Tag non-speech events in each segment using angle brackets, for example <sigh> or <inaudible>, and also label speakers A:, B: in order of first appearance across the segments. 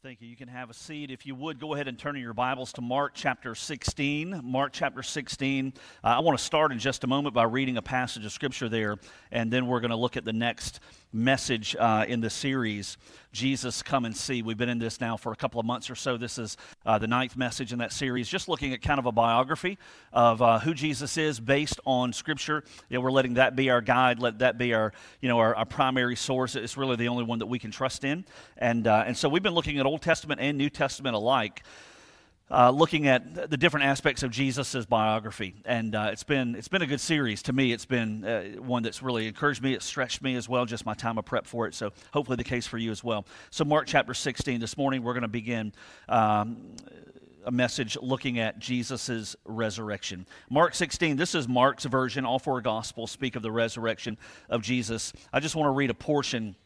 A: Thank you. You can have a seat. If you would, go ahead and turn in your Bibles to Mark chapter 16. Mark chapter 16. Uh, I want to start in just a moment by reading a passage of Scripture there, and then we're going to look at the next message uh, in the series, Jesus Come and See. We've been in this now for a couple of months or so. This is uh, the ninth message in that series, just looking at kind of a biography of uh, who Jesus is based on Scripture. You know, we're letting that be our guide, let that be our, you know, our, our primary source. It's really the only one that we can trust in. And, uh, and so we've been looking at Old Testament and New Testament alike uh, looking at the different aspects of Jesus' biography. And uh, it's, been, it's been a good series. To me, it's been uh, one that's really encouraged me. It stretched me as well, just my time of prep for it. So hopefully the case for you as well. So, Mark chapter 16, this morning we're going to begin. Um, a message looking at Jesus' resurrection. Mark 16, this is Mark's version. All four Gospels speak of the resurrection of Jesus. I just want to read a portion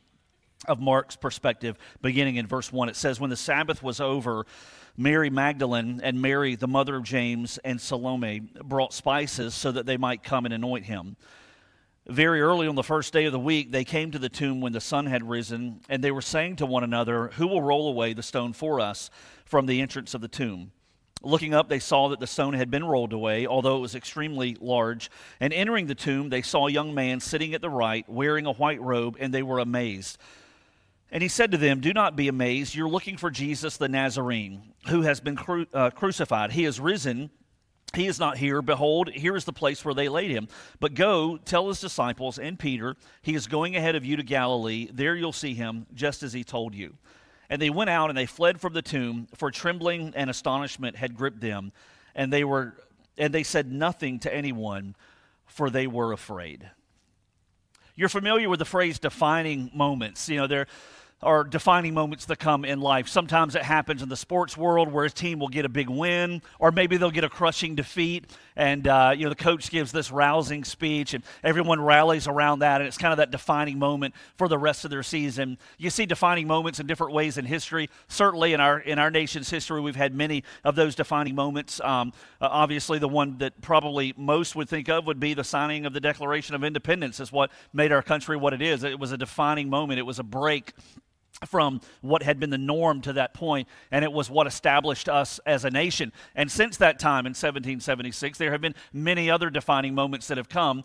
A: of Mark's perspective beginning in verse 1. It says, When the Sabbath was over, Mary Magdalene and Mary, the mother of James, and Salome brought spices so that they might come and anoint him. Very early on the first day of the week, they came to the tomb when the sun had risen, and they were saying to one another, Who will roll away the stone for us from the entrance of the tomb? Looking up, they saw that the stone had been rolled away, although it was extremely large. And entering the tomb, they saw a young man sitting at the right, wearing a white robe, and they were amazed. And he said to them, Do not be amazed. You're looking for Jesus the Nazarene, who has been cru- uh, crucified. He is risen. He is not here. Behold, here is the place where they laid him. But go, tell his disciples and Peter, he is going ahead of you to Galilee. There you'll see him, just as he told you. And they went out and they fled from the tomb, for trembling and astonishment had gripped them. And they were and they said nothing to anyone, for they were afraid. You're familiar with the phrase defining moments. You know, there or defining moments that come in life. Sometimes it happens in the sports world where a team will get a big win, or maybe they'll get a crushing defeat, and uh, you know the coach gives this rousing speech, and everyone rallies around that, and it's kind of that defining moment for the rest of their season. You see defining moments in different ways in history. Certainly in our in our nation's history, we've had many of those defining moments. Um, uh, obviously, the one that probably most would think of would be the signing of the Declaration of Independence. Is what made our country what it is. It was a defining moment. It was a break from what had been the norm to that point, and it was what established us as a nation. And since that time in 1776, there have been many other defining moments that have come.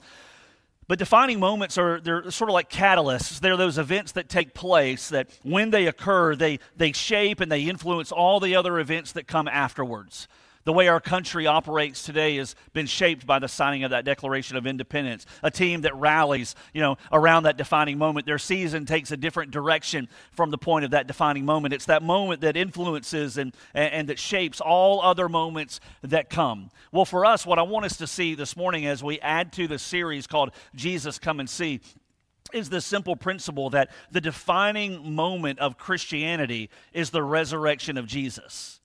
A: But defining moments are they're sort of like catalysts. They're those events that take place that when they occur, they, they shape and they influence all the other events that come afterwards. The way our country operates today has been shaped by the signing of that Declaration of Independence. A team that rallies, you know, around that defining moment, their season takes a different direction from the point of that defining moment. It's that moment that influences and, and, and that shapes all other moments that come. Well, for us, what I want us to see this morning as we add to the series called Jesus Come and See is the simple principle that the defining moment of Christianity is the resurrection of Jesus.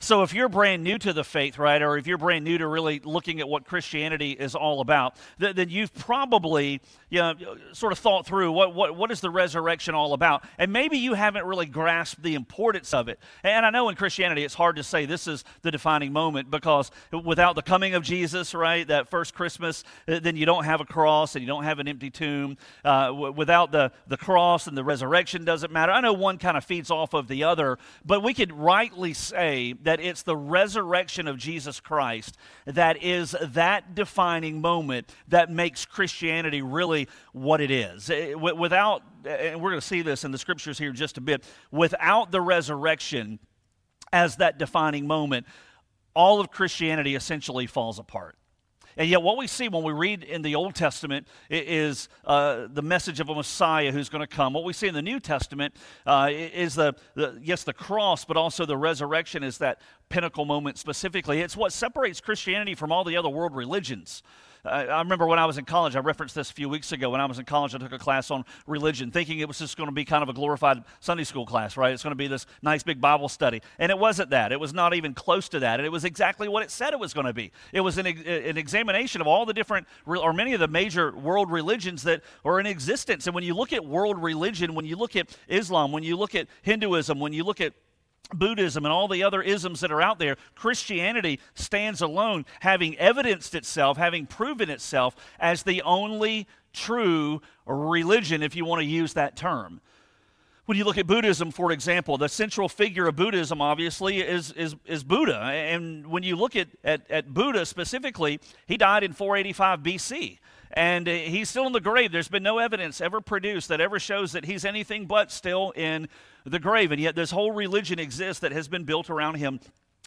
A: So if you're brand new to the faith, right, or if you're brand new to really looking at what Christianity is all about, th- then you've probably you know, sort of thought through what, what, what is the resurrection all about? And maybe you haven't really grasped the importance of it. And I know in Christianity it's hard to say this is the defining moment because without the coming of Jesus, right, that first Christmas, uh, then you don't have a cross and you don't have an empty tomb. Uh, w- without the, the cross and the resurrection doesn't matter. I know one kind of feeds off of the other, but we could rightly say that it's the resurrection of Jesus Christ that is that defining moment that makes Christianity really what it is. Eh, eh, without, eh, and we're going to see this in the scriptures here just a bit, without the resurrection as that defining moment, all of Christianity essentially falls apart. And yet, what we see when we read in the Old Testament is uh, the message of a Messiah who's going to come. What we see in the New Testament uh, is the, the, yes, the cross, but also the resurrection is that pinnacle moment specifically. It's what separates Christianity from all the other world religions. I remember when I was in college, I referenced this a few weeks ago. When I was in college, I took a class on religion, thinking it was just going to be kind of a glorified Sunday school class, right? It's going to be this nice big Bible study. And it wasn't that. It was not even close to that. And it was exactly what it said it was going to be. It was an, an examination of all the different, or many of the major world religions that are in existence. And when you look at world religion, when you look at Islam, when you look at Hinduism, when you look at Buddhism and all the other isms that are out there, Christianity stands alone, having evidenced itself, having proven itself as the only true religion, if you want to use that term. When you look at Buddhism, for example, the central figure of Buddhism, obviously, is, is, is Buddha. And when you look at, at, at Buddha specifically, he died in 485 BC and uh, he's still in the grave. There's been no evidence ever produced that ever shows that he's anything but still in the grave. And yet, this whole religion exists that has been built around him.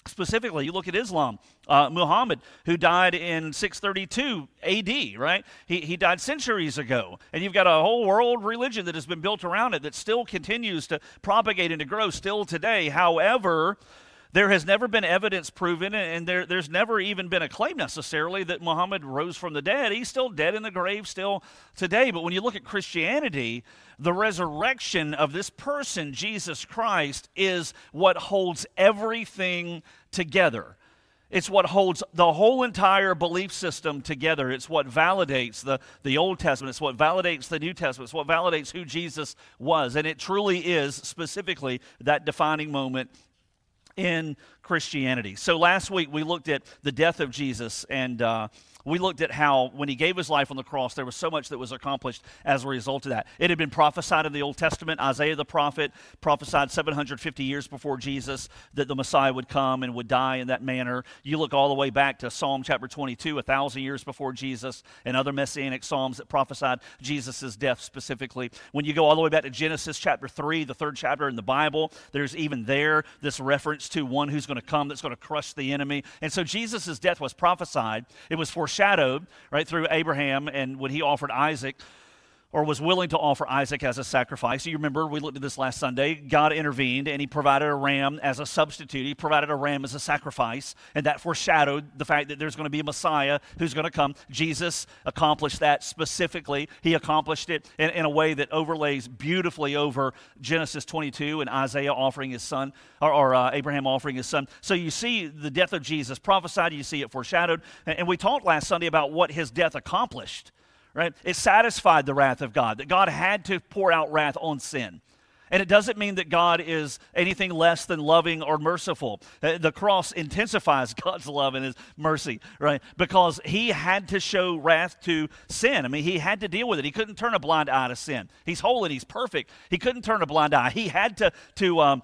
A: Specifically, you look at Islam, uh, Muhammad, who died in 632 AD, right? He, he died centuries ago. And you've got a whole world religion that has been built around it that still continues to propagate and to grow still today. However, there has never been evidence proven, and there, there's never even been a claim necessarily that Muhammad rose from the dead. He's still dead in the grave, still today. But when you look at Christianity, the resurrection of this person, Jesus Christ, is what holds everything together. It's what holds the whole entire belief system together. It's what validates the, the Old Testament. It's what validates the New Testament. It's what validates who Jesus was. And it truly is, specifically, that defining moment in Christianity. So last week we looked at the death of Jesus and uh, we looked at how when he gave his life on the cross, there was so much that was accomplished as a result of that. It had been prophesied in the Old Testament. Isaiah the prophet prophesied 750 years before Jesus that the Messiah would come and would die in that manner. You look all the way back to Psalm chapter 22, a thousand years before Jesus, and other messianic psalms that prophesied Jesus' death specifically. When you go all the way back to Genesis chapter 3, the third chapter in the Bible, there's even there this reference to one who's going to come that's going to crush the enemy. And so Jesus' death was prophesied. It was for foreshadowed right through Abraham and when he offered Isaac or was willing to offer Isaac as a sacrifice. You remember, we looked at this last Sunday. God intervened and he provided a ram as a substitute. He provided a ram as a sacrifice, and that foreshadowed the fact that there's going to be a Messiah who's going to come. Jesus accomplished that specifically. He accomplished it in, in a way that overlays beautifully over Genesis 22 and Isaiah offering his son, or, or uh, Abraham offering his son. So you see the death of Jesus prophesied, you see it foreshadowed. And, and we talked last Sunday about what his death accomplished right? It satisfied the wrath of God, that God had to pour out wrath on sin. And it doesn't mean that God is anything less than loving or merciful. Uh, the cross intensifies <laughs> God's love and his mercy, right? Because he had to show wrath to sin. I mean, he had to deal with it. He couldn't turn a blind eye to sin. He's holy he's perfect. He couldn't turn a blind eye. He had to, to um,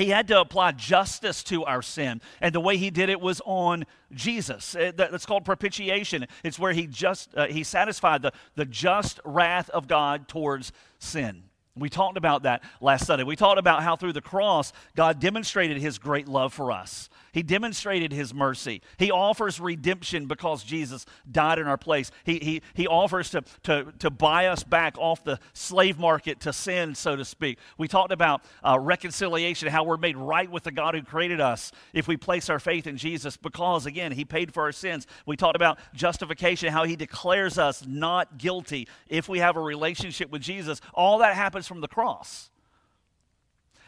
A: he had to apply justice to our sin. And the way he did it was on Jesus. Eh, that's called propitiation. It's where he just uh, he satisfied the, the just wrath of God towards sin. We talked about that last Sunday. We talked about how through the cross, God demonstrated his great love for us. He demonstrated his mercy. He offers redemption because Jesus died in our place. He, he, he offers to, to, to buy us back off the slave market to sin, so to speak. We talked about uh, reconciliation, how we're made right with the God who created us if we place our faith in Jesus because, again, he paid for our sins. We talked about justification, how he declares us not guilty if we have a relationship with Jesus. All that happens from the cross.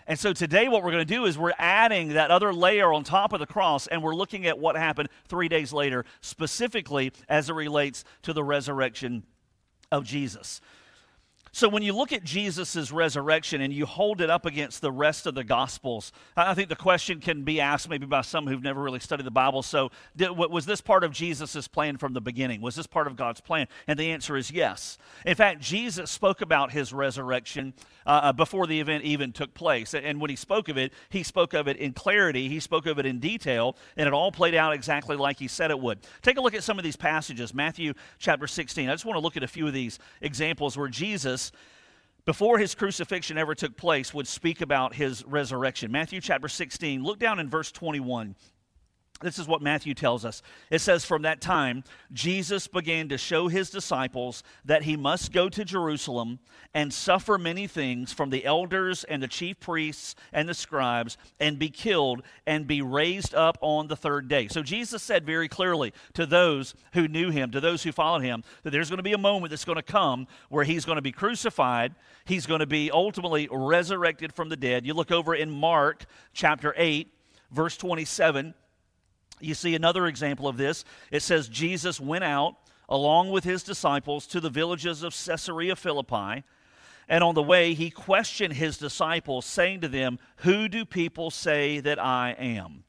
A: And so today, what we're going to do is we're adding that other layer on top of the cross, and we're looking at what happened three days later, specifically as it relates to the resurrection of Jesus. So when you look at Jesus' resurrection and you hold it up against the rest of the Gospels, I think the question can be asked maybe by some who've never really studied the Bible. So did, was this part of Jesus' plan from the beginning? Was this part of God's plan? And the answer is yes. In fact, Jesus spoke about his resurrection uh, uh, before the event even took place. And when he spoke of it, he spoke of it in clarity. He spoke of it in detail, and it all played out exactly like he said it would. Take a look at some of these passages. Matthew chapter 16. I just want to look at a few of these examples where Jesus Jesus before his crucifixion ever took place would speak about his resurrection. Matthew chapter 16, look down in verse 21. This is what Matthew tells us. It says, From that time, Jesus began to show his disciples that he must go to Jerusalem and suffer many things from the elders and the chief priests and the scribes and be killed and be raised up on the third day. So Jesus said very clearly to those who knew him, to those who followed him, that there's going to be a moment that's going to come where he's going to be crucified. He's going to be ultimately resurrected from the dead. You look over in Mark chapter 8, verse 27 you see another example of this. It says Jesus went out along with his disciples to the villages of Caesarea Philippi. And on the way, he questioned his disciples, saying to them, Who do people say that I am?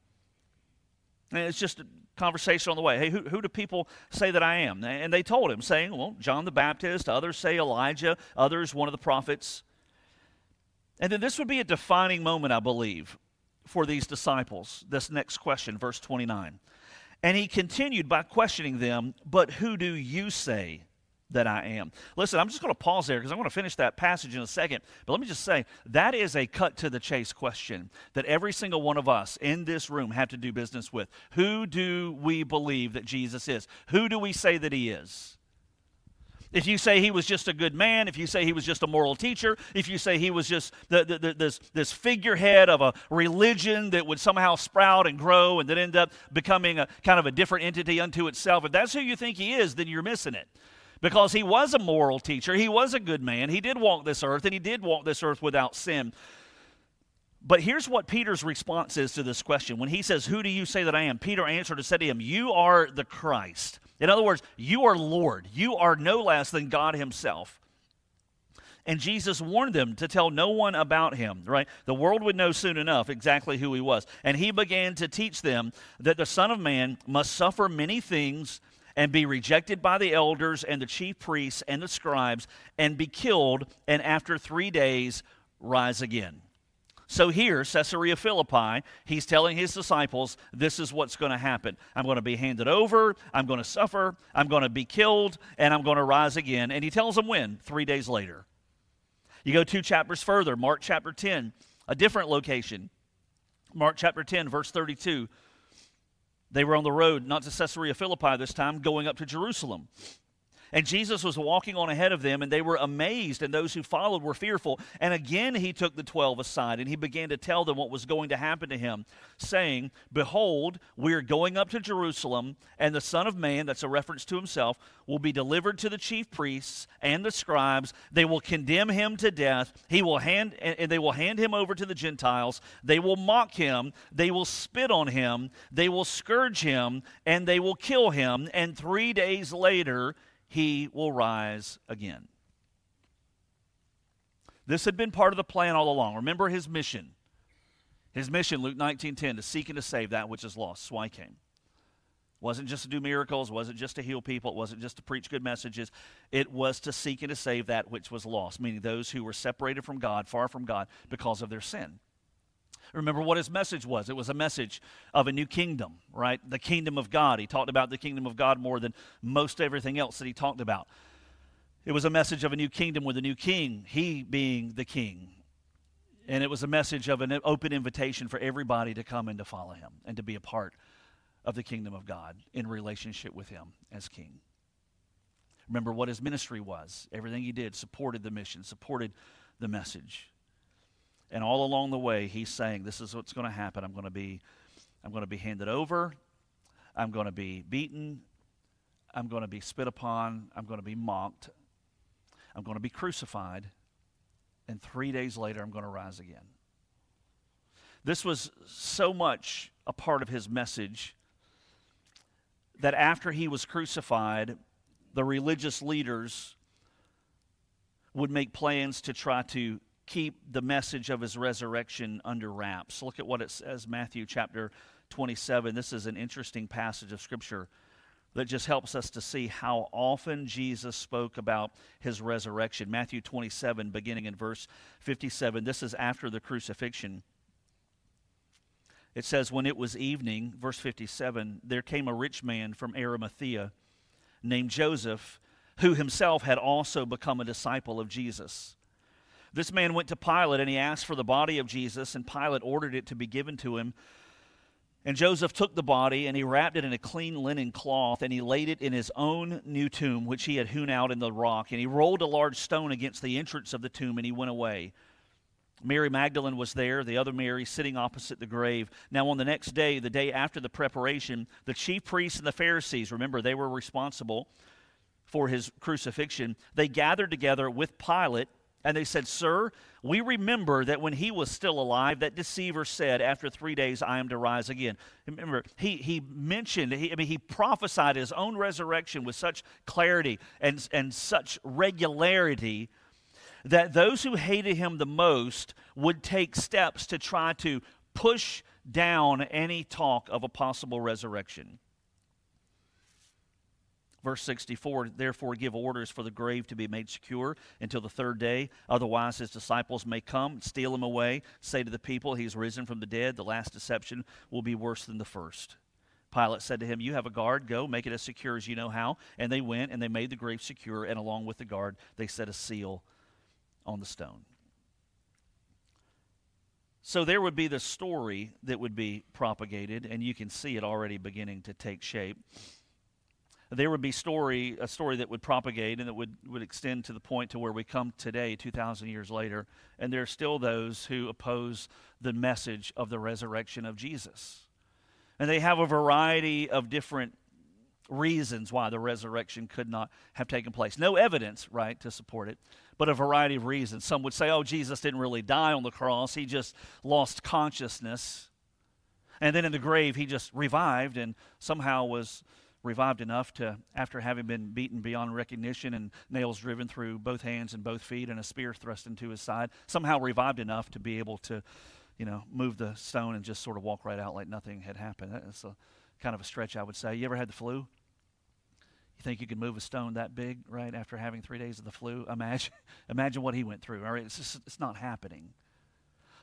A: And it's just a conversation on the way. Hey, who, who do people say that I am? And they told him, saying, Well, John the Baptist, others say Elijah, others one of the prophets. And then this would be a defining moment, I believe, for these disciples this next question, verse 29. And he continued by questioning them, But who do you say that I am? Listen, I'm just going to pause there because I want to finish that passage in a second. But let me just say that is a cut to the chase question that every single one of us in this room have to do business with. Who do we believe that Jesus is? Who do we say that he is? If you say he was just a good man, if you say he was just a moral teacher, if you say he was just the, the, the, this, this figurehead of a religion that would somehow sprout and grow and then end up becoming a kind of a different entity unto itself, if that's who you think he is, then you're missing it because he was a moral teacher. He was a good man. He did walk this earth, and he did walk this earth without sin. But here's what Peter's response is to this question. When he says, Who do you say that I am? Peter answered and said to him, You are the Christ. In other words, you are Lord. You are no less than God Himself. And Jesus warned them to tell no one about him, right? The world would know soon enough exactly who he was. And he began to teach them that the Son of Man must suffer many things and be rejected by the elders and the chief priests and the scribes and be killed and after three days rise again. So here, Caesarea Philippi, he's telling his disciples, this is what's going to happen. I'm going to be handed over, I'm going to suffer, I'm going to be killed, and I'm going to rise again. And he tells them when, three days later. You go two chapters further, Mark chapter 10, a different location. Mark chapter 10, verse 32. They were on the road, not to Caesarea Philippi this time, going up to Jerusalem. And Jesus was walking on ahead of them, and they were amazed, and those who followed were fearful. And again he took the twelve aside, and he began to tell them what was going to happen to him, saying, Behold, we are going up to Jerusalem, and the Son of Man, that's a reference to himself, will be delivered to the chief priests and the scribes. They will condemn him to death. He will hand and they will hand him over to the Gentiles. They will mock him. They will spit on him. They will scourge him, and they will kill him. And three days later he will rise again. This had been part of the plan all along. Remember his mission. His mission, Luke 19:10, to seek and to save that which is lost. So I came. Wasn't just to do miracles, wasn't just to heal people, wasn't just to preach good messages. It was to seek and to save that which was lost, meaning those who were separated from God, far from God, because of their sin. Remember what his message was. It was a message of a new kingdom, right? The kingdom of God. He talked about the kingdom of God more than most everything else that he talked about. It was a message of a new kingdom with a new king, he being the king. And it was a message of an open invitation for everybody to come and to follow him and to be a part of the kingdom of God in relationship with him as king. Remember what his ministry was. Everything he did supported the mission, supported the message. And all along the way, he's saying, This is what's going to happen. I'm going to be. I'm going to be handed over. I'm going to be beaten. I'm going to be spit upon. I'm going to be mocked. I'm going to be crucified. And three days later, I'm going to rise again. This was so much a part of his message that after he was crucified, the religious leaders would make plans to try to keep the message of his resurrection under wraps. Look at what it says, Matthew chapter 27. This is an interesting passage of scripture that just helps us to see how often Jesus spoke about his resurrection. Matthew 27, beginning in verse 57. This is after the crucifixion. It says, When it was evening, verse 57, there came a rich man from Arimathea named Joseph, who himself had also become a disciple of Jesus. This man went to Pilate and he asked for the body of Jesus, and Pilate ordered it to be given to him. And Joseph took the body and he wrapped it in a clean linen cloth and he laid it in his own new tomb, which he had hewn out in the rock. And he rolled a large stone against the entrance of the tomb and he went away. Mary Magdalene was there, the other Mary sitting opposite the grave. Now, on the next day, the day after the preparation, the chief priests and the Pharisees, remember, they were responsible for his crucifixion, they gathered together with Pilate and they said, Sir, we remember that when he was still alive, that deceiver said, After three days I am to rise again. Remember, he, he mentioned, he, I mean, he prophesied his own resurrection with such clarity and, and such regularity that those who hated him the most would take steps to try to push down any talk of a possible resurrection. Verse 64 Therefore, give orders for the grave to be made secure until the third day. Otherwise, his disciples may come, steal him away, say to the people, He's risen from the dead. The last deception will be worse than the first. Pilate said to him, You have a guard, go make it as secure as you know how. And they went and they made the grave secure, and along with the guard, they set a seal on the stone. So there would be the story that would be propagated, and you can see it already beginning to take shape there would be story a story that would propagate and that would, would extend to the point to where we come today 2000 years later and there are still those who oppose the message of the resurrection of jesus and they have a variety of different reasons why the resurrection could not have taken place no evidence right to support it but a variety of reasons some would say oh jesus didn't really die on the cross he just lost consciousness and then in the grave he just revived and somehow was revived enough to, after having been beaten beyond recognition and nails driven through both hands and both feet and a spear thrust into his side, somehow revived enough to be able to, you know, move the stone and just sort of walk right out like nothing had happened. That's a kind of a stretch, I would say. You ever had the flu? You think you can move a stone that big, right? After having three days of the flu, imagine, <laughs> imagine what he went through. All right, it's just, it's not happening.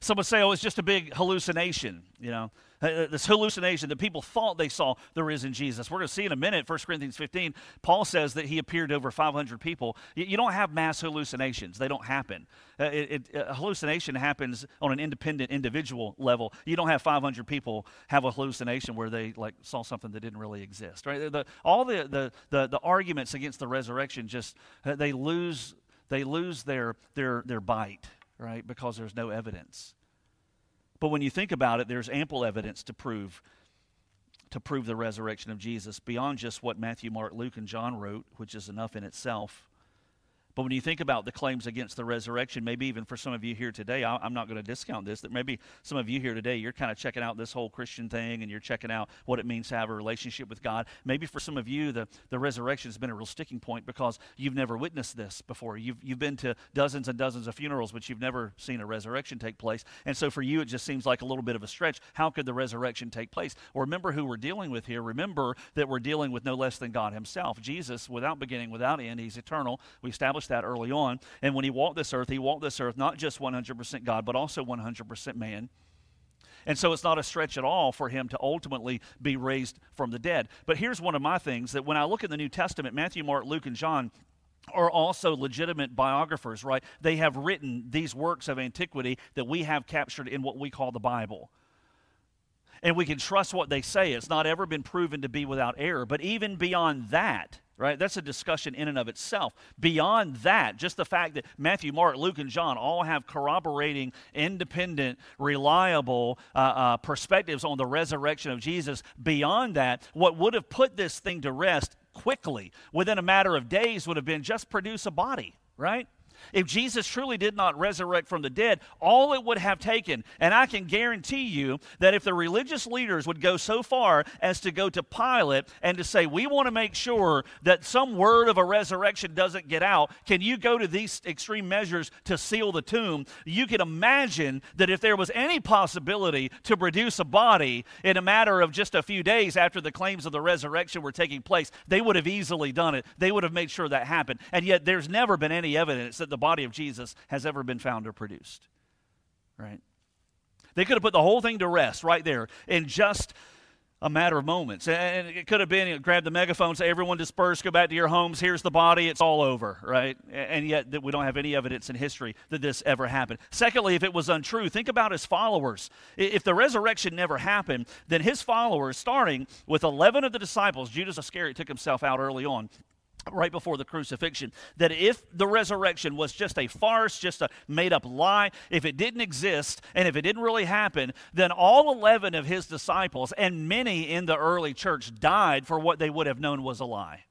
A: Some would say, oh, it's just a big hallucination, you know. Uh, uh, this hallucination that people thought they saw the risen Jesus. We're going to see in a minute, 1 Corinthians 15, Paul says that he appeared to over 500 people. You, don't have mass hallucinations, they don't happen. Uh, it, it, a hallucination happens on an independent individual level. You don't have 500 people have a hallucination where they like saw something that didn't really exist, right? The, all the, the, the, the, arguments against the resurrection just, they lose, they lose their, their, their bite right? Because there's no evidence. But when you think about it, there's ample evidence to prove to prove the resurrection of Jesus beyond just what Matthew, Mark, Luke, and John wrote, which is enough in itself. But when you think about the claims against the resurrection, maybe even for some of you here today, I, am not going to discount this, that maybe some of you here today, you're kind of checking out this whole Christian thing and you're checking out what it means to have a relationship with God. Maybe for some of you, the, the resurrection has been a real sticking point because you've never witnessed this before. You've, you've been to dozens and dozens of funerals, but you've never seen a resurrection take place. And so for you, it just seems like a little bit of a stretch. How could the resurrection take place? Well, remember who we're dealing with here. Remember that we're dealing with no less than God Himself. Jesus, without beginning, without end, He's eternal. We establish that early on. And when he walked this earth, he walked this earth not just 100% God, but also 100% man. And so it's not a stretch at all for him to ultimately be raised from the dead. But here's one of my things that when I look at the New Testament, Matthew, Mark, Luke, and John, are also legitimate biographers, right? They have written these works of antiquity that we have captured in what we call the Bible. And we can trust what they say. It's not ever been proven to be without error. But even beyond that, right? That's a discussion in and of itself. Beyond that, just the fact that Matthew, Mark, Luke, and John all have corroborating, independent, reliable uh, uh, perspectives on the resurrection of Jesus, beyond that, what would have put this thing to rest quickly within a matter of days would have been just produce a body, right? If Jesus truly did not resurrect from the dead, all it would have taken, and I can guarantee you that if the religious leaders would go so far as to go to Pilate and to say, We want to make sure that some word of a resurrection doesn't get out, can you go to these extreme measures to seal the tomb? You can imagine that if there was any possibility to produce a body in a matter of just a few days after the claims of the resurrection were taking place, they would have easily done it. They would have made sure that happened. And yet, there's never been any evidence that the body of Jesus has ever been found or produced. Right? They could have put the whole thing to rest right there in just a matter of moments. And it could have been you know, grab the megaphone, say, everyone disperse, go back to your homes, here's the body, it's all over, right? And yet that we don't have any evidence in history that this ever happened. Secondly, if it was untrue, think about his followers. If the resurrection never happened, then his followers, starting with 11 of the disciples, Judas Iscariot took himself out early on, right before the crucifixion that if the resurrection was just a farce, just a made up lie, if it didn't exist and if it didn't really happen, then all 11 of his disciples and many in the early church died for what they would have known was a lie.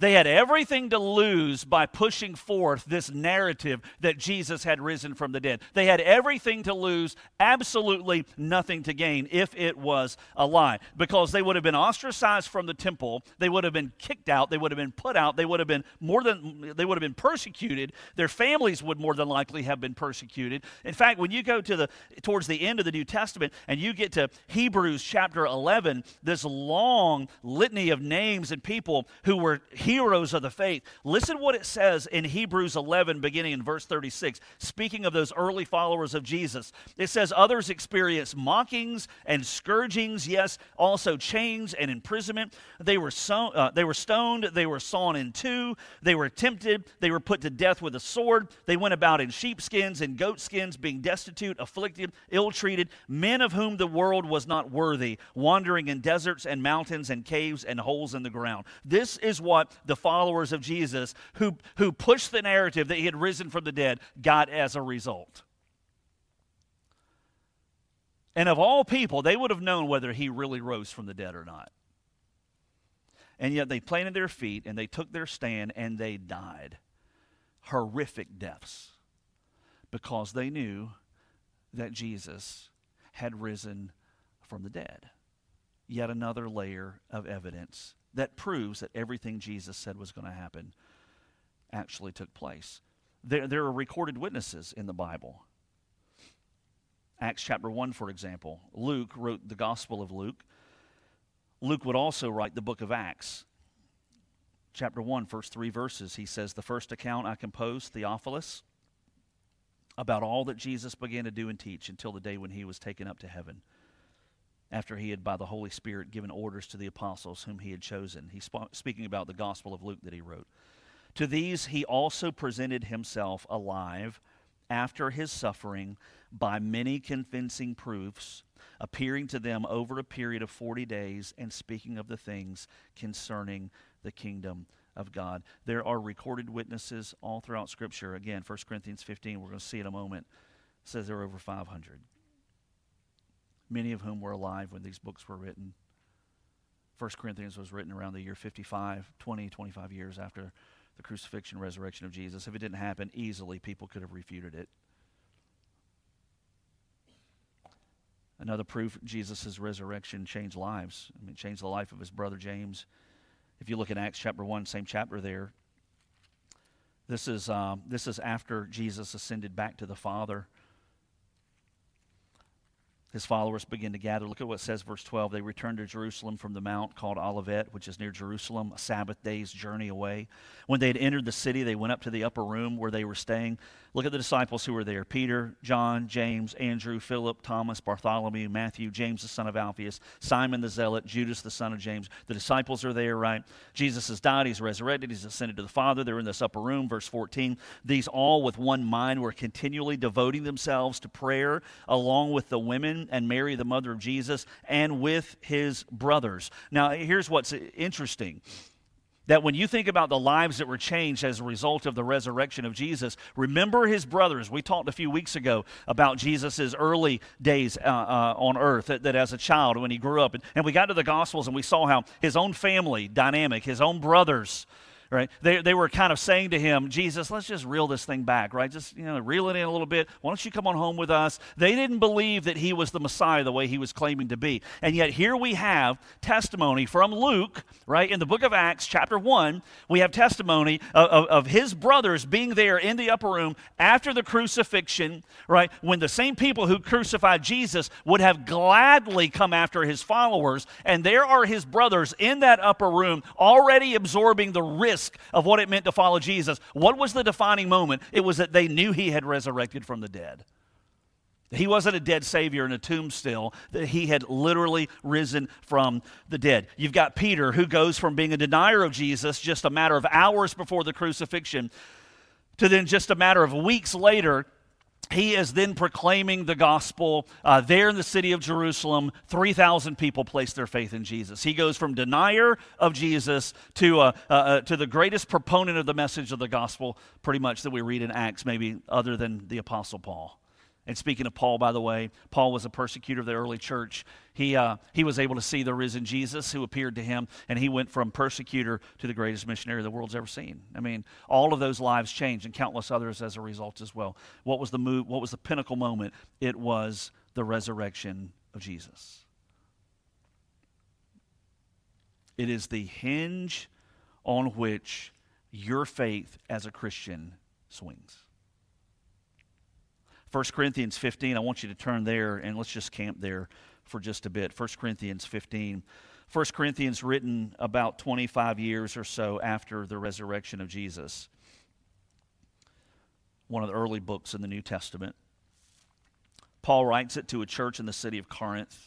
A: They had everything to lose by pushing forth this narrative that Jesus had risen from the dead. They had everything to lose, absolutely nothing to gain if it was a lie, because they would have been ostracized from the temple, they would have been kicked out, they would have been put out, they would have been more than they would have been persecuted. Their families would more than likely have been persecuted. In fact, when you go to the towards the end of the New Testament and you get to Hebrews chapter 11, this long litany of names and people who were heroes of the faith. Listen what it says in Hebrews 11, beginning in verse 36, speaking of those early followers of Jesus. It says, Others experienced mockings and scourgings, yes, also chains and imprisonment. They were, so, uh, they were stoned, they were sawn in two, they were tempted, they were put to death with a sword. They went about in sheepskins and goatskins, being destitute, afflicted, ill treated, men of whom the world was not worthy, wandering in deserts and mountains and caves and holes in the ground. This is what the followers of Jesus who, who pushed the narrative that he had risen from the dead got as a result. And of all people, they would have known whether he really rose from the dead or not. And yet they planted their feet and they took their stand and they died horrific deaths because they knew that Jesus had risen from the dead. Yet another layer of evidence that proves that everything Jesus said was going to happen actually took place. There, there are recorded witnesses in the Bible. Acts chapter 1, for example. Luke wrote the Gospel of Luke. Luke would also write the book of Acts. Chapter 1, first three verses, he says, The first account I composed, Theophilus, about all that Jesus began to do and teach until the day when he was taken up to heaven after he had, by the Holy Spirit, given orders to the apostles whom he had chosen. He's sp- speaking about the Gospel of Luke that he wrote. To these he also presented himself alive after his suffering by many convincing proofs, appearing to them over a period of 40 days and speaking of the things concerning the kingdom of God. There are recorded witnesses all throughout Scripture. Again, 1 Corinthians 15, we're going to see in a moment, says there are over 500 many of whom were alive when these books were written. 1 Corinthians was written around the year 55, 20, 25 years after the crucifixion and resurrection of Jesus. If it didn't happen easily, people could have refuted it. Another proof Jesus' resurrection changed lives. I mean, changed the life of his brother James. If you look at Acts chapter 1, same chapter there, this is, um, this is after Jesus ascended back to the Father. His followers begin to gather. Look at what says, verse 12. They returned to Jerusalem from the mount called Olivet, which is near Jerusalem, a Sabbath day's journey away. When they had entered the city, they went up to the upper room where they were staying. Look at the disciples who were there Peter, John, James, Andrew, Philip, Thomas, Bartholomew, Matthew, James the son of Alphaeus, Simon the zealot, Judas the son of James. The disciples are there, right? Jesus has died, he's resurrected, he's ascended to the Father. They're in this upper room, verse 14. These all with one mind were continually devoting themselves to prayer along with the women and Mary, the mother of Jesus, and with his brothers. Now, here's what's interesting that when you think about the lives that were changed as a result of the resurrection of Jesus, remember his brothers. We talked a few weeks ago about Jesus' early days uh, uh, on earth, that, that, as a child, when he grew up. And, and we got to the Gospels and we saw how his own family dynamic, his own brothers, right? They, they were kind of saying to him, Jesus, let's just reel this thing back, right? Just, you know, reel it in a little bit. Why don't you come on home with us? They didn't believe that he was the Messiah the way he was claiming to be. And yet here we have testimony from Luke, right? In the book of Acts, chapter 1, we have testimony of, of, of his brothers being there in the upper room after the crucifixion, right? When the same people who crucified Jesus would have gladly come after his followers. And there are his brothers in that upper room already absorbing the risk risk of what it meant to follow Jesus, what was the defining moment? It was that they knew he had resurrected from the dead. He wasn't a dead Savior in a tomb still, that he had literally risen from the dead. You've got Peter, who goes from being a denier of Jesus just a matter of hours before the crucifixion to then just a matter of weeks later he is then proclaiming the gospel uh, there in the city of Jerusalem. 3,000 people place their faith in Jesus. He goes from denier of Jesus to, uh, uh, uh, to the greatest proponent of the message of the gospel, pretty much that we read in Acts, maybe other than the Apostle Paul. And speaking of Paul, by the way, Paul was a persecutor of the early church. He, uh, he was able to see the risen Jesus who appeared to him, and he went from persecutor to the greatest missionary the world's ever seen. I mean, all of those lives changed, and countless others as a result as well. What was the move? What was the pinnacle moment? It was the resurrection of Jesus. It is the hinge on which your faith as a Christian swings. 1 Corinthians 15, I want you to turn there and let's just camp there for just a bit. 1 Corinthians 15. 1 Corinthians written about 25 years or so after the resurrection of Jesus. One of the early books in the New Testament. Paul writes it to a church in the city of Corinth.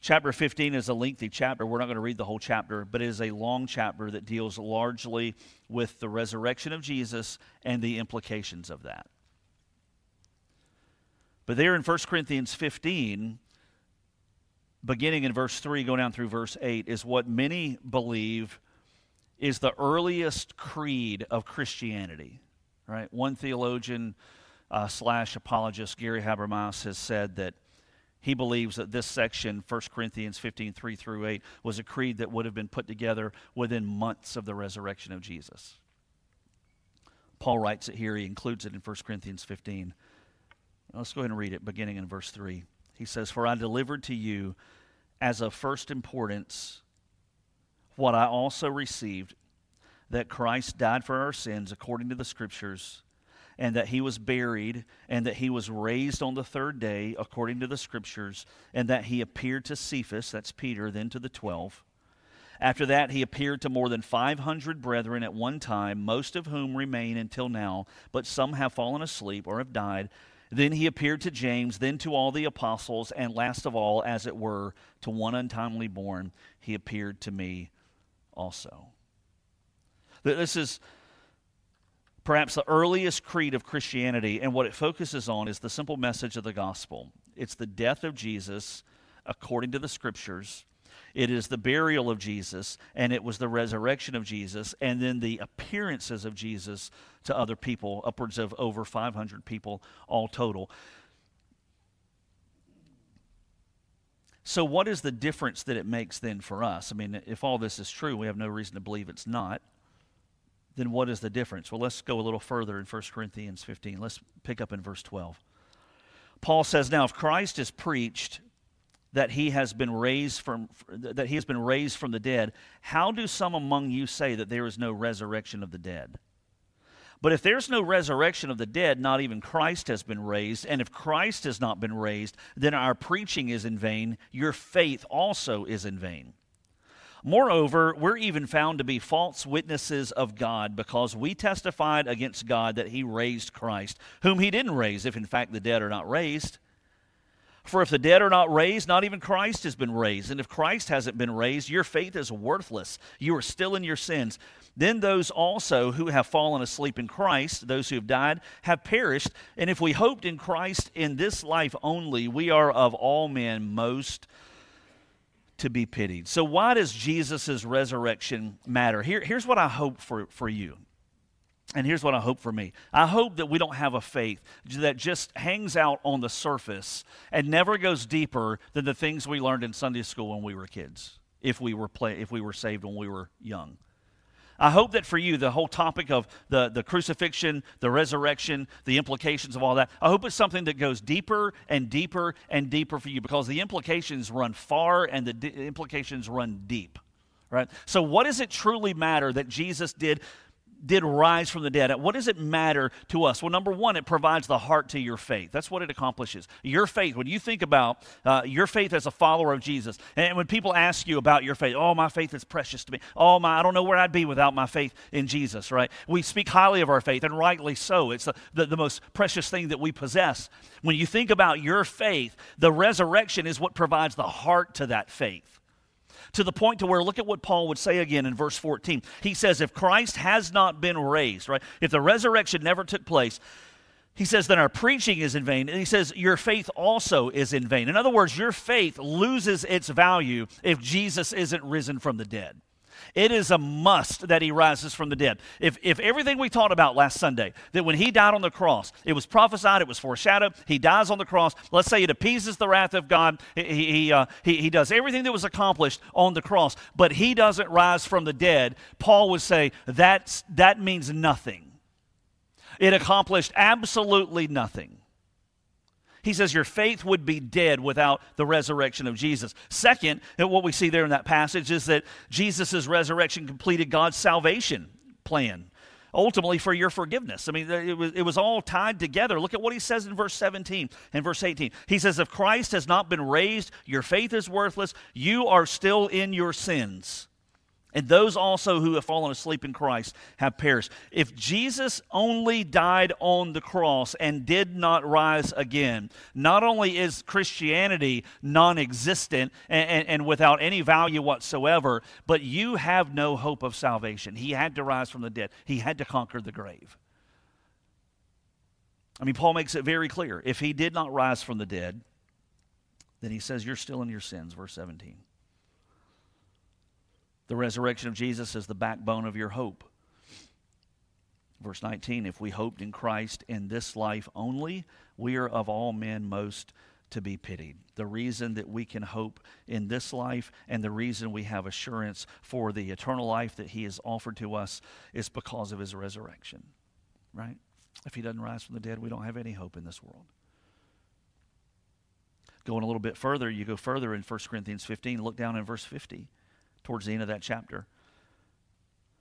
A: Chapter 15 is a lengthy chapter. We're not going to read the whole chapter, but it is a long chapter that deals largely with the resurrection of Jesus and the implications of that. But there in 1 Corinthians 15, beginning in verse 3, going down through verse 8, is what many believe is the earliest creed of Christianity, right? One theologian uh, slash apologist, Gary Habermas, has said that he believes that this section, 1 Corinthians 15, 3 through 8, was a creed that would have been put together within months of the resurrection of Jesus. Paul writes it here, he includes it in 1 Corinthians 15. Let's go ahead and read it beginning in verse 3. He says, For I delivered to you as of first importance what I also received that Christ died for our sins according to the Scriptures, and that he was buried, and that he was raised on the third day according to the Scriptures, and that he appeared to Cephas, that's Peter, then to the twelve. After that, he appeared to more than 500 brethren at one time, most of whom remain until now, but some have fallen asleep or have died. Then he appeared to James, then to all the apostles, and last of all, as it were, to one untimely born, he appeared to me also. This is perhaps the earliest creed of Christianity, and what it focuses on is the simple message of the gospel it's the death of Jesus according to the scriptures it is the burial of Jesus, and it was the resurrection of Jesus, and then the appearances of Jesus to other people, upwards of over 500 people all total. So, what is the difference that it makes then for us? I mean, if all this is true, we have no reason to believe it's not. Then, what is the difference? Well, let's go a little further in 1 Corinthians 15. Let's pick up in verse 12. Paul says, Now, if Christ is preached that he has been raised from that he has been raised from the dead how do some among you say that there is no resurrection of the dead but if there's no resurrection of the dead not even Christ has been raised and if Christ has not been raised then our preaching is in vain your faith also is in vain Moreover, we're even found to be false witnesses of God because we testified against God that He raised Christ, whom He didn't raise, if in fact the dead are not raised. For if the dead are not raised, not even Christ has been raised. And if Christ hasn't been raised, your faith is worthless. You are still in your sins. Then those also who have fallen asleep in Christ, those who have died, have perished. And if we hoped in Christ in this life only, we are of all men most to be pitied. So, why does Jesus' resurrection matter? Here, here's what I hope for, for you and here's what I hope for me I hope that we don't have a faith that just hangs out on the surface and never goes deeper than the things we learned in Sunday school when we were kids, if we were, play, if we were saved when we were young. I hope that for you, the whole topic of the, the crucifixion, the resurrection, the implications of all that, I hope it's something that goes deeper and deeper and deeper for you because the implications run far and the d- implications run deep, right? So, what does it truly matter that Jesus did did rise from the dead. What does it matter to us? Well, number one, it provides the heart to your faith. That's what it accomplishes. Your faith, when you think about uh, your faith as a follower of Jesus, and when people ask you about your faith, oh, my faith is precious to me. Oh, my, I don't know where I'd be without my faith in Jesus, right? We speak highly of our faith, and rightly so. It's the, the, the most precious thing that we possess. When you think about your faith, the resurrection is what provides the heart to that faith to the point to where look at what Paul would say again in verse 14. He says if Christ has not been raised, right? If the resurrection never took place, he says then our preaching is in vain and he says your faith also is in vain. In other words, your faith loses its value if Jesus isn't risen from the dead. It is a must that he rises from the dead. If, if everything we taught about last Sunday, that when he died on the cross, it was prophesied, it was foreshadowed, he dies on the cross. Let's say it appeases the wrath of God. He, he, uh, he, he does everything that was accomplished on the cross, but he doesn't rise from the dead. Paul would say that's, that means nothing. It accomplished absolutely nothing. He says your faith would be dead without the resurrection of Jesus. Second, what we see there in that passage is that Jesus' resurrection completed God's salvation plan ultimately for your forgiveness. I mean, it was, it was all tied together. Look at what he says in verse 17 and verse 18. He says, If Christ has not been raised, your faith is worthless. You are still in your sins and those also who have fallen asleep in Christ have perished. If Jesus only died on the cross and did not rise again, not only is Christianity non existent and, and, and, without any value whatsoever, but you have no hope of salvation. He had to rise from the dead, he had to conquer the grave. I mean, Paul makes it very clear. If he did not rise from the dead, then he says, You're still in your sins, verse 17. The resurrection of Jesus is the backbone of your hope. Verse 19 If we hoped in Christ in this life only, we are of all men most to be pitied. The reason that we can hope in this life and the reason we have assurance for the eternal life that He has offered to us is because of His resurrection, right? If He doesn't rise from the dead, we don't have any hope in this world. Going a little bit further, you go further in 1 Corinthians 15, look down in verse 50 towards the end of that chapter.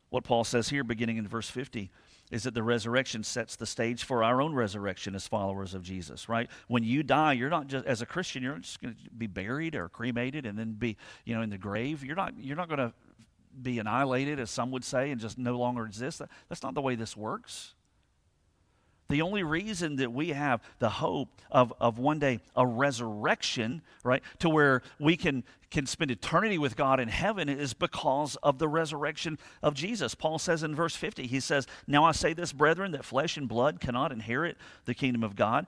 A: What Paul says here, beginning in verse 50, is that the resurrection sets the stage for our own resurrection as followers of Jesus, right? When you die, you're not just as a Christian, you're just going to be buried or cremated and then be, you know, in the grave. You're not you're not going to be annihilated as some would say and just no longer exist. That's not the way this works. The only reason that we have the hope of, of one day a resurrection, right, to where we can, can spend eternity with God in heaven is because of the resurrection of Jesus. Paul says in verse 50, he says, Now I say this, brethren, that flesh and blood cannot inherit the kingdom of God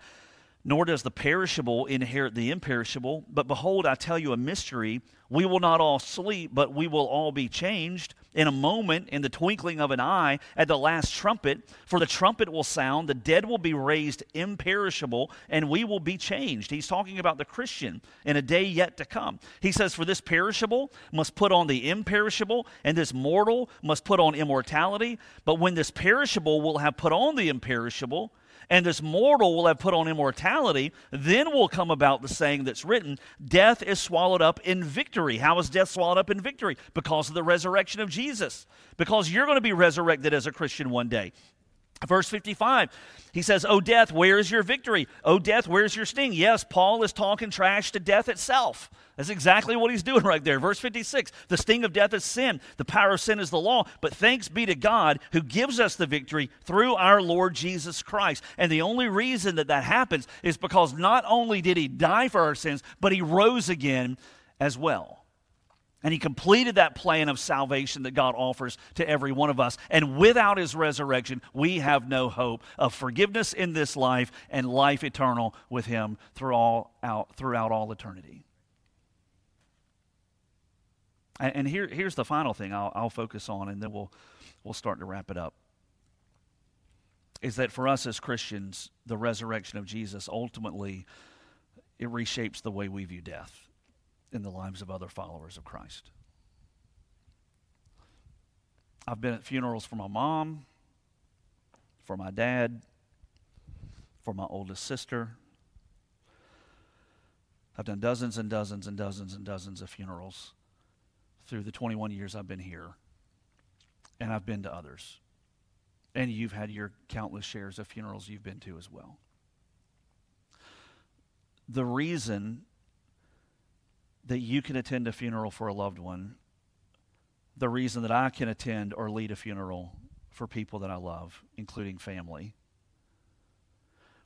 A: nor does the perishable inherit the imperishable. But behold, I tell you a mystery. We will not all sleep, but we will all be changed in a moment, in the twinkling of an eye, at the last trumpet. For the trumpet will sound, the dead will be raised imperishable, and we will be changed. He's talking about the Christian in a day yet to come. He says, For this perishable must put on the imperishable, and this mortal must put on immortality. But when this perishable will have put on the imperishable, and this mortal will have put on immortality, then will come about the saying that's written Death is swallowed up in victory. How is death swallowed up in victory? Because of the resurrection of Jesus. Because you're going to be resurrected as a Christian one day. Verse 55, he says, O death, where is your victory? O death, where's your sting? Yes, Paul is talking trash to death itself. That's exactly what he's doing right there. Verse 56 The sting of death is sin, the power of sin is the law. But thanks be to God who gives us the victory through our Lord Jesus Christ. And the only reason that that happens is because not only did he die for our sins, but he rose again as well. And he completed that plan of salvation that God offers to every one of us. And without his resurrection, we have no hope of forgiveness in this life and life eternal with him throughout, throughout all eternity. And, here, here's the final thing I'll, I'll focus on, and then we'll, we'll start to wrap it up. Is that for us as Christians, the resurrection of Jesus ultimately it reshapes the way we view death in the lives of other followers of Christ. I've been at funerals for my mom, for my dad, for my oldest sister. I've done dozens and dozens and dozens and dozens of funerals through the 21 years I've been here, and I've been to others. And you've had your countless shares of funerals you've been to as well. The reason that you can attend a funeral for a loved one the reason that I can attend or lead a funeral for people that I love, including family,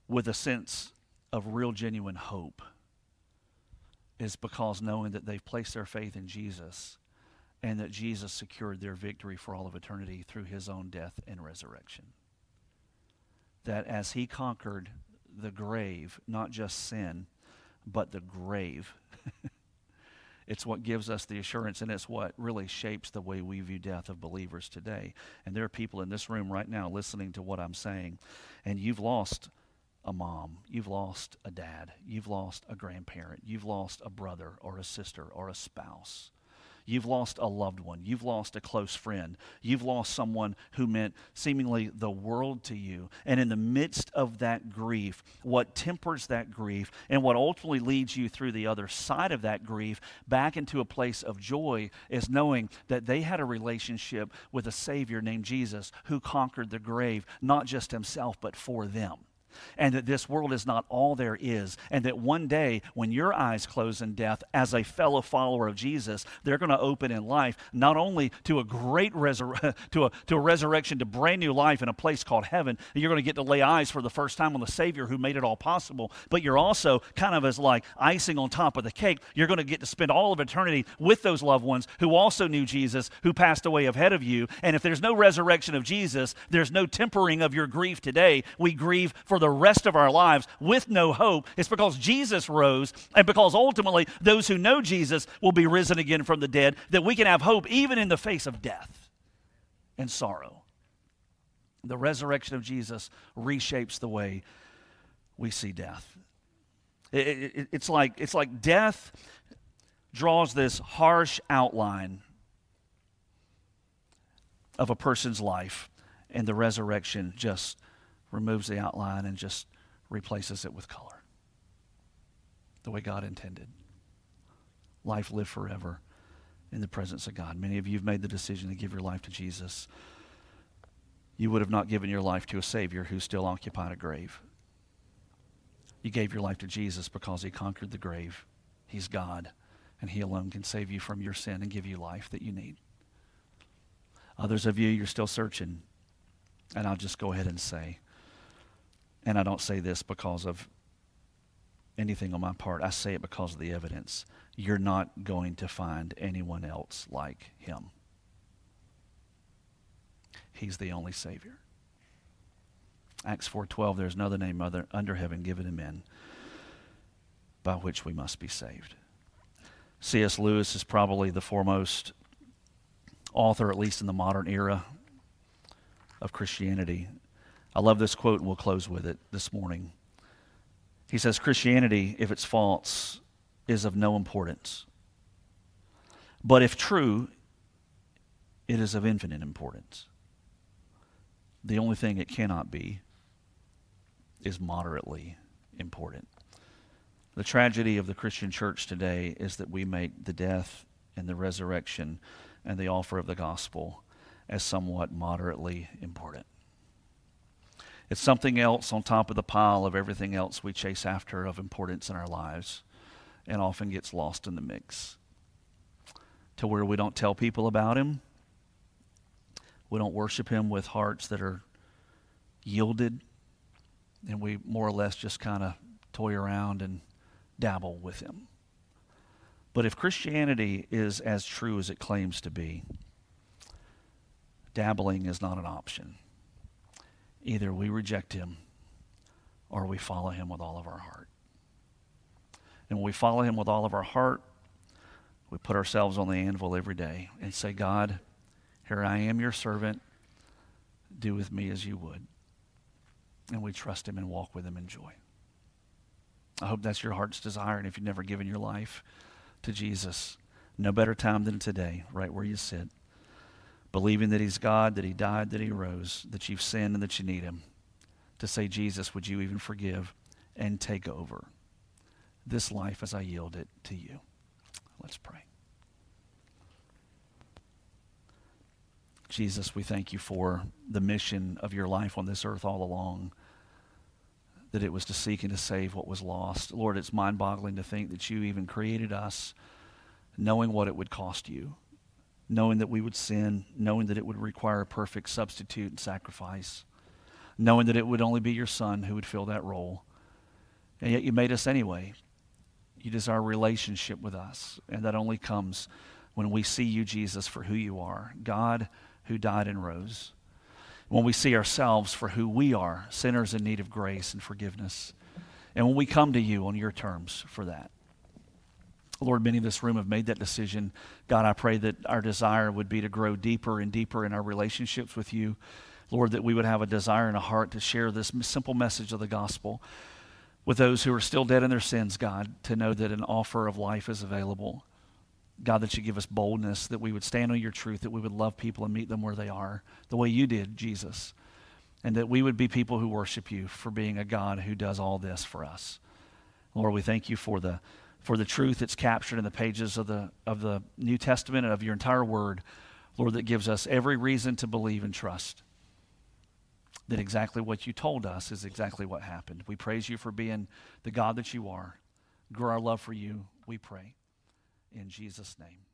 A: with a sense of real, genuine hope is because knowing that they've placed their faith in Jesus and that Jesus secured their victory for all of eternity through his own death and resurrection. That as he conquered the grave, not just sin, but the grave. <laughs> It's what gives us the assurance, and it's what really shapes the way we view death of believers today. And there are people in this room right now listening to what I'm saying, and you've lost a mom, you've lost a dad, you've lost a grandparent, you've lost a brother or a sister or a spouse. You've lost a loved one. You've lost a close friend. You've lost someone who meant seemingly the world to you. And in the midst of that grief, what tempers that grief and what ultimately leads you through the other side of that grief back into a place of joy is knowing that they had a relationship with a Savior named Jesus who conquered the grave, not just himself, but for them and that this world is not all there is, and that one day when your eyes close in death as a fellow follower of Jesus, they're going to open in life not only to a great resur- <laughs> to, a, to a resurrection to brand new life in a place called heaven, you're going to get to lay eyes for the first time on the Savior who made it all possible, but you're also kind of as like icing on top of the cake, you're going to get to spend all of eternity with those loved ones who also knew Jesus, who passed away ahead of you, and if there's no resurrection of Jesus, there's no tempering of your grief today. We grieve for the rest of our lives with no hope, it's because Jesus rose and because ultimately those who know Jesus will be risen again from the dead, that we can have hope even in the face of death and sorrow. The resurrection of Jesus reshapes the way we see death. It, it, it's, like, it's like death draws this harsh outline of a person's life, and the resurrection just removes the outline and just replaces it with color. The way God intended. Life lived forever in the presence of God. Many of you have made the decision to give your life to Jesus. You would have not given your life to a Savior who still occupied a grave. You gave your life to Jesus because He conquered the grave. He's God, and He alone can save you from your sin and give you life that you need. Others of you, you're still searching. And I'll just go ahead and say, and I don't say this because of anything on my part, I say it because of the evidence. You're not going to find anyone else like him. He's the only Savior. Acts 4:12 there's another name other, under heaven given to men by which we must be saved. C.S. Lewis is probably the foremost author at least in the modern era of Christianity I love this quote, and we'll close with it this morning. He says Christianity, if it's false, is of no importance. But if true, it is of infinite importance. The only thing it cannot be is moderately important. The tragedy of the Christian church today is that we make the death and the resurrection and the offer of the gospel as somewhat moderately important. It's something else on top of the pile of everything else we chase after of importance in our lives and often gets lost in the mix to where we don't tell people about Him. We don't worship Him with hearts that are yielded. And we more or less just kind of toy around and dabble with Him. But if Christianity is as true as it claims to be, dabbling is not an option. Either we reject him or we follow him with all of our heart. And when we follow him with all of our heart, we put ourselves on the anvil every day and say, God, here I am, your servant. Do with me as you would. And we trust him and walk with him in joy. I hope that's your heart's desire. And if you've never given your life to Jesus, no better time than today, right where you sit believing that He's God, that He died, that He rose, that you've sinned and that you need Him, to say, Jesus, would you even forgive and take over this life as I yield it to you? Let's pray. Jesus, we thank you for the mission of your life on this earth all along, that it was to seek and to save what was lost. Lord, it's mind boggling to think that you even created us knowing what it would cost you knowing that we would sin, knowing that it would require a perfect substitute and sacrifice, knowing that it would only be your son who would fill that role. And yet you made us anyway. You desire relationship with us, and that only comes when we see you, Jesus, for who you are God who died and rose. When we see ourselves for who we are, sinners in need of grace and forgiveness. And when we come to you on your terms for that. Lord, many of this room have made that decision. God, I pray that our desire would be to grow deeper and deeper in our relationships with you. Lord, that we would have a desire and a heart to share this simple message of the gospel with those who are still dead in their sins, God, to know that an offer of life is available. God, that you give us boldness, that we would stand on your truth, that we would love people and meet them where they are, the way you did, Jesus, and that we would be people who worship you for being a God who does all this for us. Lord, we thank you for the for the truth that's captured in the pages of the, of the New Testament and of your entire word, Lord, that gives us every reason to believe and trust that exactly what you told us is exactly what happened. We praise you for being the God that you are. Grow our love for you, we pray. In Jesus' name.